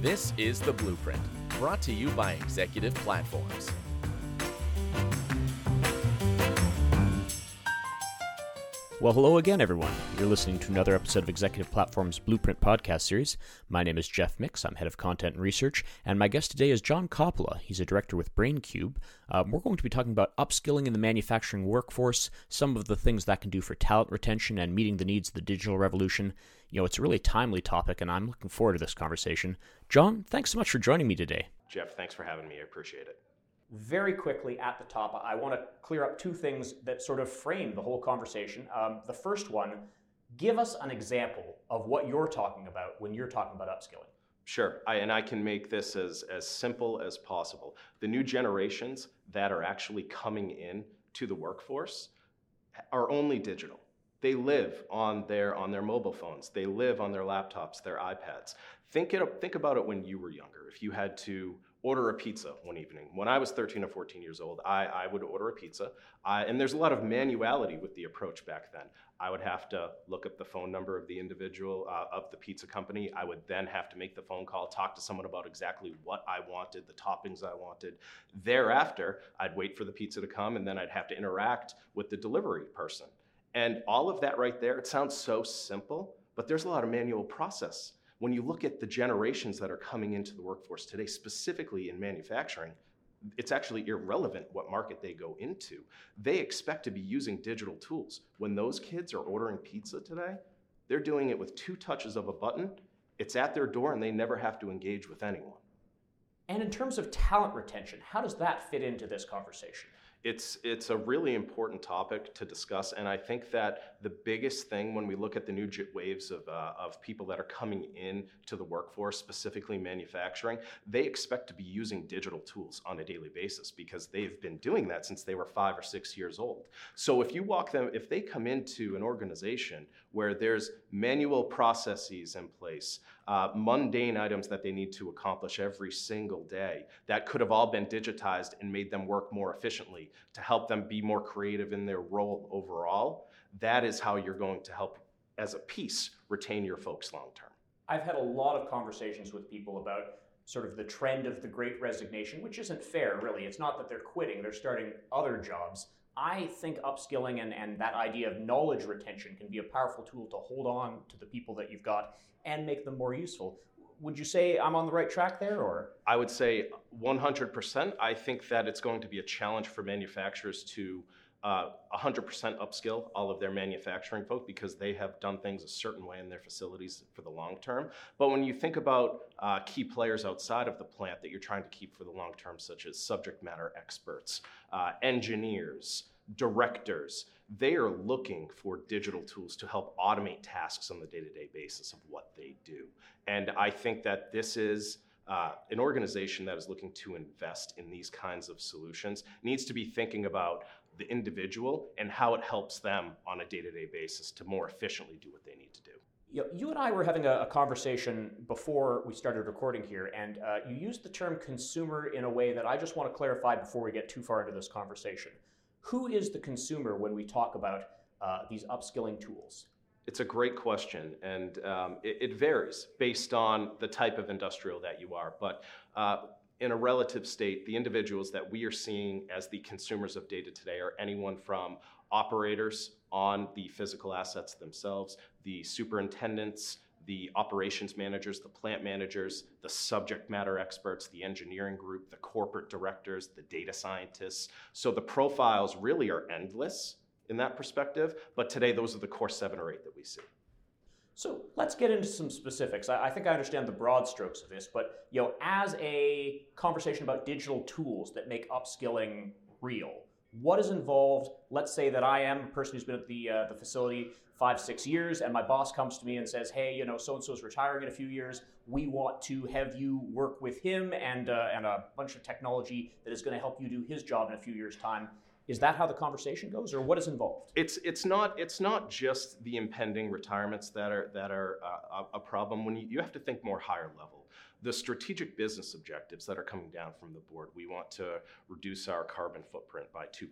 This is The Blueprint, brought to you by Executive Platforms. Well, hello again, everyone. You're listening to another episode of Executive Platform's Blueprint podcast series. My name is Jeff Mix. I'm head of content and research, and my guest today is John Coppola. He's a director with BrainCube. Um, we're going to be talking about upskilling in the manufacturing workforce, some of the things that can do for talent retention and meeting the needs of the digital revolution. You know, it's a really timely topic, and I'm looking forward to this conversation. John, thanks so much for joining me today. Jeff, thanks for having me. I appreciate it very quickly at the top, I want to clear up two things that sort of frame the whole conversation. Um, the first one, give us an example of what you're talking about when you're talking about upskilling. Sure, I, and I can make this as, as simple as possible. The new generations that are actually coming in to the workforce are only digital. They live on their, on their mobile phones. They live on their laptops, their iPads. Think, it, think about it when you were younger. If you had to order a pizza one evening. When I was 13 or 14 years old, I, I would order a pizza. I, and there's a lot of manuality with the approach back then. I would have to look up the phone number of the individual uh, of the pizza company. I would then have to make the phone call, talk to someone about exactly what I wanted, the toppings I wanted. Thereafter, I'd wait for the pizza to come, and then I'd have to interact with the delivery person. And all of that right there, it sounds so simple, but there's a lot of manual process when you look at the generations that are coming into the workforce today, specifically in manufacturing, it's actually irrelevant what market they go into. They expect to be using digital tools. When those kids are ordering pizza today, they're doing it with two touches of a button. It's at their door and they never have to engage with anyone. And in terms of talent retention, how does that fit into this conversation? It's it's a really important topic to discuss, and I think that the biggest thing when we look at the new waves of uh, of people that are coming in to the workforce, specifically manufacturing, they expect to be using digital tools on a daily basis because they've been doing that since they were five or six years old. So if you walk them, if they come into an organization where there's manual processes in place, uh, mundane items that they need to accomplish every single day that could have all been digitized and made them work more efficiently to help them be more creative in their role overall. That is how you're going to help, as a piece, retain your folks long term. I've had a lot of conversations with people about sort of the trend of the great resignation, which isn't fair, really. It's not that they're quitting, they're starting other jobs. I think upskilling and, and that idea of knowledge retention can be a powerful tool to hold on to the people that you've got and make them more useful. Would you say I'm on the right track there or? I would say 100%. I think that it's going to be a challenge for manufacturers to uh, 100% upskill all of their manufacturing folk because they have done things a certain way in their facilities for the long term. But when you think about uh, key players outside of the plant that you're trying to keep for the long term, such as subject matter experts, uh, engineers, directors, they are looking for digital tools to help automate tasks on the day to day basis of what they do. And I think that this is. Uh, an organization that is looking to invest in these kinds of solutions needs to be thinking about the individual and how it helps them on a day-to-day basis to more efficiently do what they need to do. You, know, you and I were having a, a, conversation before we started recording here, and uh, you used the term consumer in a way that I just want to clarify before we get too far into this conversation. Who is the consumer when we talk about uh, these upskilling tools? It's a great question, and um, it, it, varies based on the type of industrial that you are. But uh, in a relative state, the individuals that we are seeing as the consumers of data today are anyone from operators on the physical assets themselves, the superintendents, the operations managers, the plant managers, the subject matter experts, the engineering group, the corporate directors, the data scientists. So the profiles really are endless in that perspective, but today those are the core seven or eight that we see. So let's get into some specifics. I, I think I understand the broad strokes of this, but you know, as a conversation about digital tools that make upskilling real, what is involved? Let's say that I am a person who's been at the uh, the facility five, six years, and my boss comes to me and says, "Hey, you know, so and so is retiring in a few years. We want to have you work with him and uh, and a bunch of technology that is going to help you do his job in a few years' time." Is that how the conversation goes, or what is involved? It's it's not it's not just the impending retirements that are that are uh, a problem. When you, you have to think more higher level. the strategic business objectives that are coming down from the board. We want to reduce our carbon footprint by 2%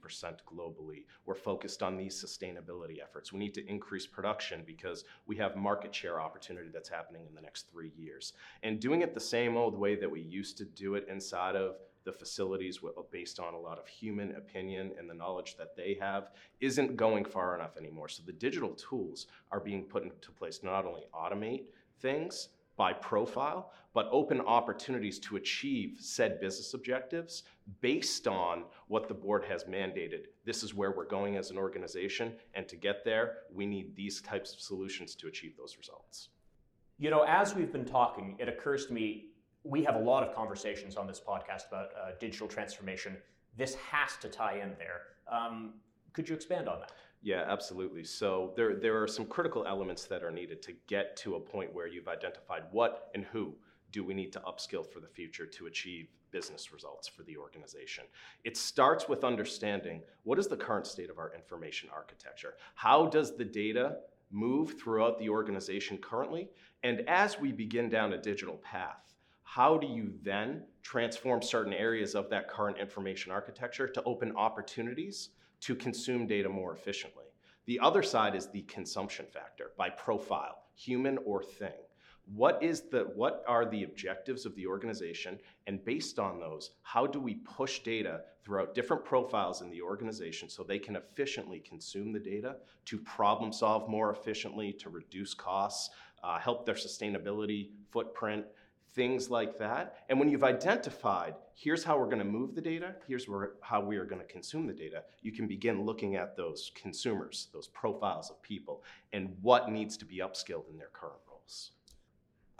globally. We're focused on these sustainability efforts. We need to increase production because we have market share opportunity that's happening in the next three years. And doing it the same old way that we used to do it inside of the facilities uh, based on a lot of human opinion and the knowledge that they have isn't going far enough anymore. So the digital tools are being put into place not only automate things by profile, but open opportunities to achieve said business objectives based on what the board has mandated. This is where we're going as an organization, and to get there, we need these types of solutions to achieve those results. You know, as we've been talking, it occurs to me we have a lot of conversations on this podcast about uh, digital transformation. This has to tie in there. Um, could you expand on that? Yeah, absolutely. So there, there are some critical elements that are needed to get to a point where you've identified what and who do we need to upskill for the future to achieve business results for the organization. It starts with understanding what is the current state of our information architecture? How does the data move throughout the organization currently? And as we begin down a digital path, how do you then transform certain areas of that current information architecture to open opportunities to consume data more efficiently? The other side is the consumption factor by profile, human or thing. What is the what are the objectives of the organization and based on those, how do we push data throughout different profiles in the organization so they can efficiently consume the data to problem solve more efficiently, to reduce costs, uh, help their sustainability footprint, things like that. And when you've identified, here's how we're going to move the data, here's where, how we are going to consume the data, you can begin looking at those consumers, those profiles of people, and what needs to be upskilled in their current roles.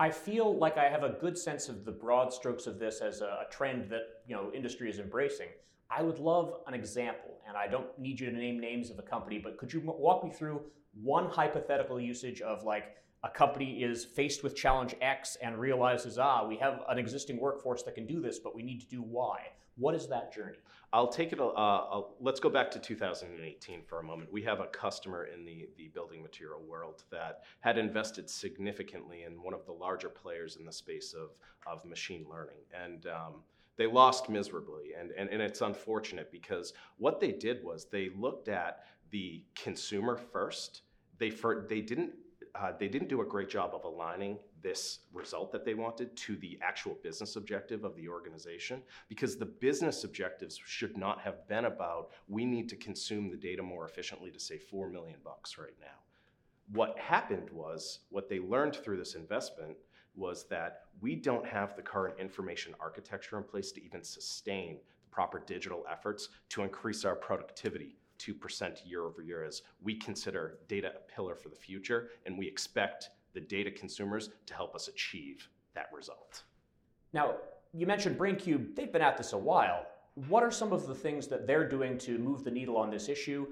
I feel like I have a good sense of the broad strokes of this as a, trend that you know industry is embracing. I would love an example, and I don't need you to name names of a company, but could you walk me through one hypothetical usage of like a company is faced with challenge X and realizes, ah, we have an existing workforce that can do this, but we need to do Y. What is that journey? I'll take it. Uh, I'll, let's go back to 2018 for a moment. We have a customer in the, the building material world that had invested significantly in one of the larger players in the space of, of machine learning. And um, they lost miserably. And, and, and it's unfortunate because what they did was they looked at the consumer first. They, for, they didn't uh, they didn't do a great job of aligning this result that they wanted to the actual business objective of the organization because the business objectives should not have been about we need to consume the data more efficiently to save 4 million bucks right now. What happened was what they learned through this investment was that we don't have the current information architecture in place to even sustain the proper digital efforts to increase our productivity 2% year over year as we consider data a pillar for the future, and we expect the data consumers to help us achieve that result. Now, you mentioned BrainCube, they've been at this a while. What are some of the things that they're doing to move the needle on this issue?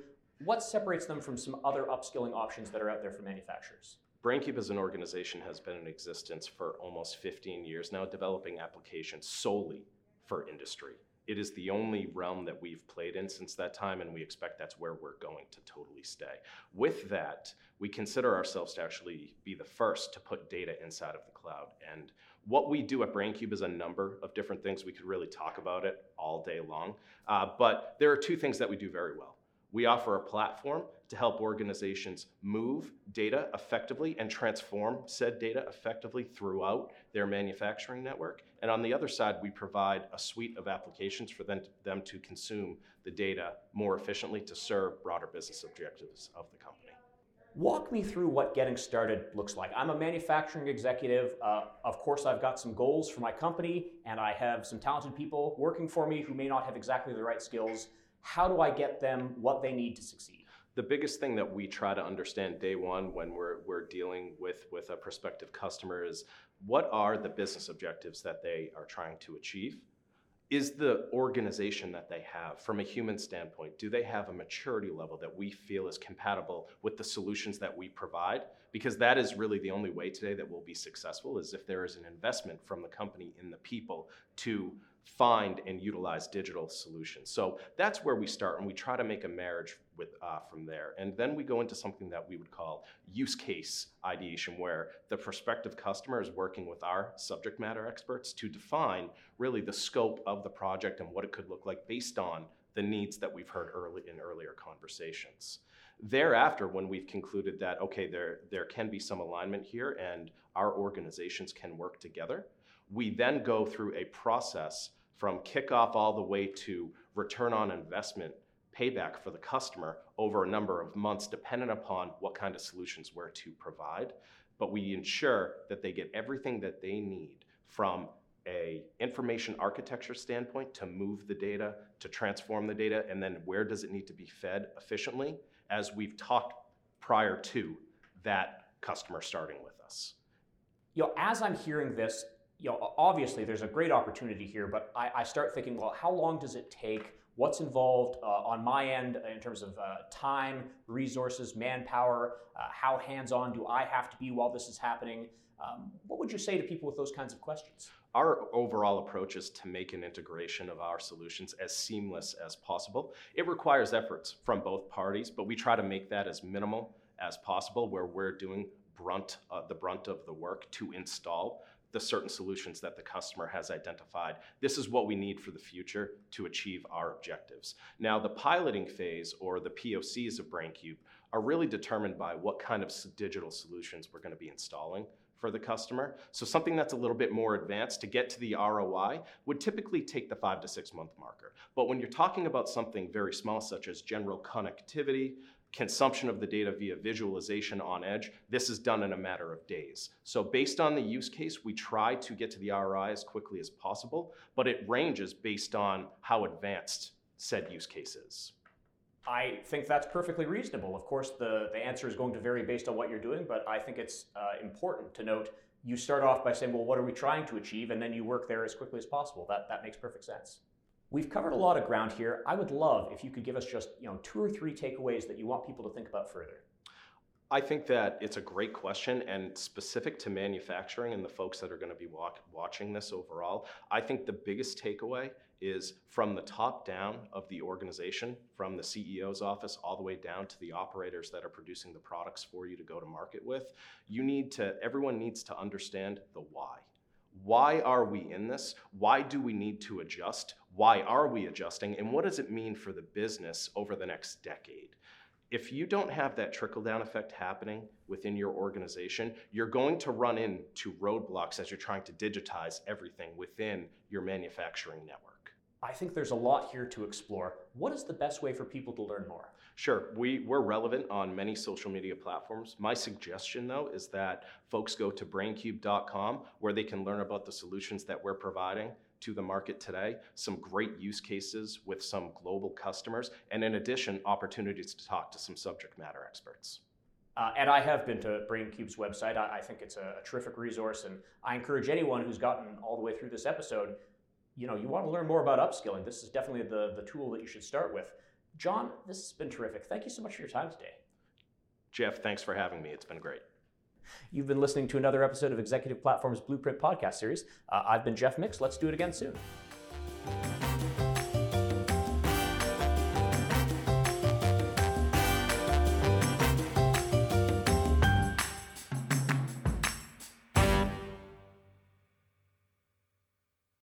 What separates them from some other upskilling options that are out there for manufacturers? BrainCube as an organization has been in existence for almost 15 years now, developing applications solely for industry it is the only realm that we've played in since that time, and we expect that's where we're going to totally stay. With that, we consider ourselves to actually be the first to put data inside of the cloud. And what we do at BrainCube is a number of different things. We could really talk about it all day long. Uh, but there are two things that we do very well. We offer a platform to help organizations move data effectively and transform said data effectively throughout their manufacturing network. And on the other side, we provide a suite of applications for them to, them to consume the data more efficiently to serve broader business objectives of the company. Walk me through what getting started looks like. I'm a manufacturing executive. Uh, of course, I've got some goals for my company, and I have some talented people working for me who may not have exactly the right skills. How do I get them what they need to succeed? the biggest thing that we try to understand day one when we're, we're dealing with, with a prospective customer is what are the business objectives that they are trying to achieve? Is the organization that they have, from a human standpoint, do they have a maturity level that we feel is compatible with the solutions that we provide? Because that is really the only way today that we'll be successful is if there is an investment from the company in the people to find and utilize digital solutions. So that's where we start, and we try to make a marriage with uh, from there. And then we go into something that we would call use case ideation, where the prospective customer is working with our subject matter experts to define really the scope of the project and what it could look like based on the needs that we've heard early in earlier conversations. Thereafter, when we've concluded that okay, there there can be some alignment here and our organizations can work together, we then go through a process from kickoff all the way to return on investment payback for the customer over a number of months, dependent upon what kind of solutions we're to provide. But we ensure that they get everything that they need from a information architecture standpoint to move the data, to transform the data, and then where does it need to be fed efficiently, as we've talked prior to that customer starting with us. You know, as I'm hearing this, you know, obviously there's a great opportunity here, but I, I start thinking, well, how long does it take? What's involved uh, on my end in terms of uh, time, resources, manpower? Uh, how hands on do I have to be while this is happening? Um, what would you say to people with those kinds of questions? Our overall approach is to make an integration of our solutions as seamless as possible. It requires efforts from both parties, but we try to make that as minimal as possible where we're doing brunt, uh, the brunt of the work to install the certain solutions that the customer has identified. This is what we need for the future to achieve our objectives. Now, the piloting phase or the POCs of BrainCube are really determined by what kind of digital solutions we're going to be installing for the customer. So something that's a little bit more advanced to get to the ROI would typically take the five to six month marker. But when you're talking about something very small, such as general connectivity, consumption of the data via visualization on edge, this is done in a matter of days. So based on the use case, we try to get to the ROI as quickly as possible, but it ranges based on how advanced said use case is. I think that's perfectly reasonable. Of course, the, the answer is going to vary based on what you're doing, but I think it's uh, important to note you start off by saying, well, what are we trying to achieve? And then you work there as quickly as possible. That, that makes perfect sense. We've covered a lot of ground here. I would love if you could give us just you know two or three takeaways that you want people to think about further. I think that it's a great question and specific to manufacturing and the folks that are going to be walk, watching this overall. I think the biggest takeaway is from the top down of the organization, from the CEO's office all the way down to the operators that are producing the products for you to go to market with. You need to, everyone needs to understand the why. Why are we in this? Why do we need to adjust? Why are we adjusting? And what does it mean for the business over the next decade? if you don't have that trickle down effect happening within your organization, you're going to run into roadblocks as you're trying to digitize everything within your manufacturing network. I think there's a lot here to explore. What is the best way for people to learn more? Sure, we, we're relevant on many social media platforms. My suggestion, though, is that folks go to braincube.com where they can learn about the solutions that we're providing to the market today, some great use cases with some global customers, and in addition, opportunities to talk to some subject matter experts. Uh, and I have been to BrainCube's website. I, I think it's a, a, terrific resource, and I encourage anyone who's gotten all the way through this episode, you know, you want to learn more about upskilling. This is definitely the, the tool that you should start with. John, this has been terrific. Thank you so much for your time today. Jeff, thanks for having me. It's been great. You've been listening to another episode of Executive Platform's Blueprint podcast series. Uh, I've been Jeff Mix. Let's do it again soon.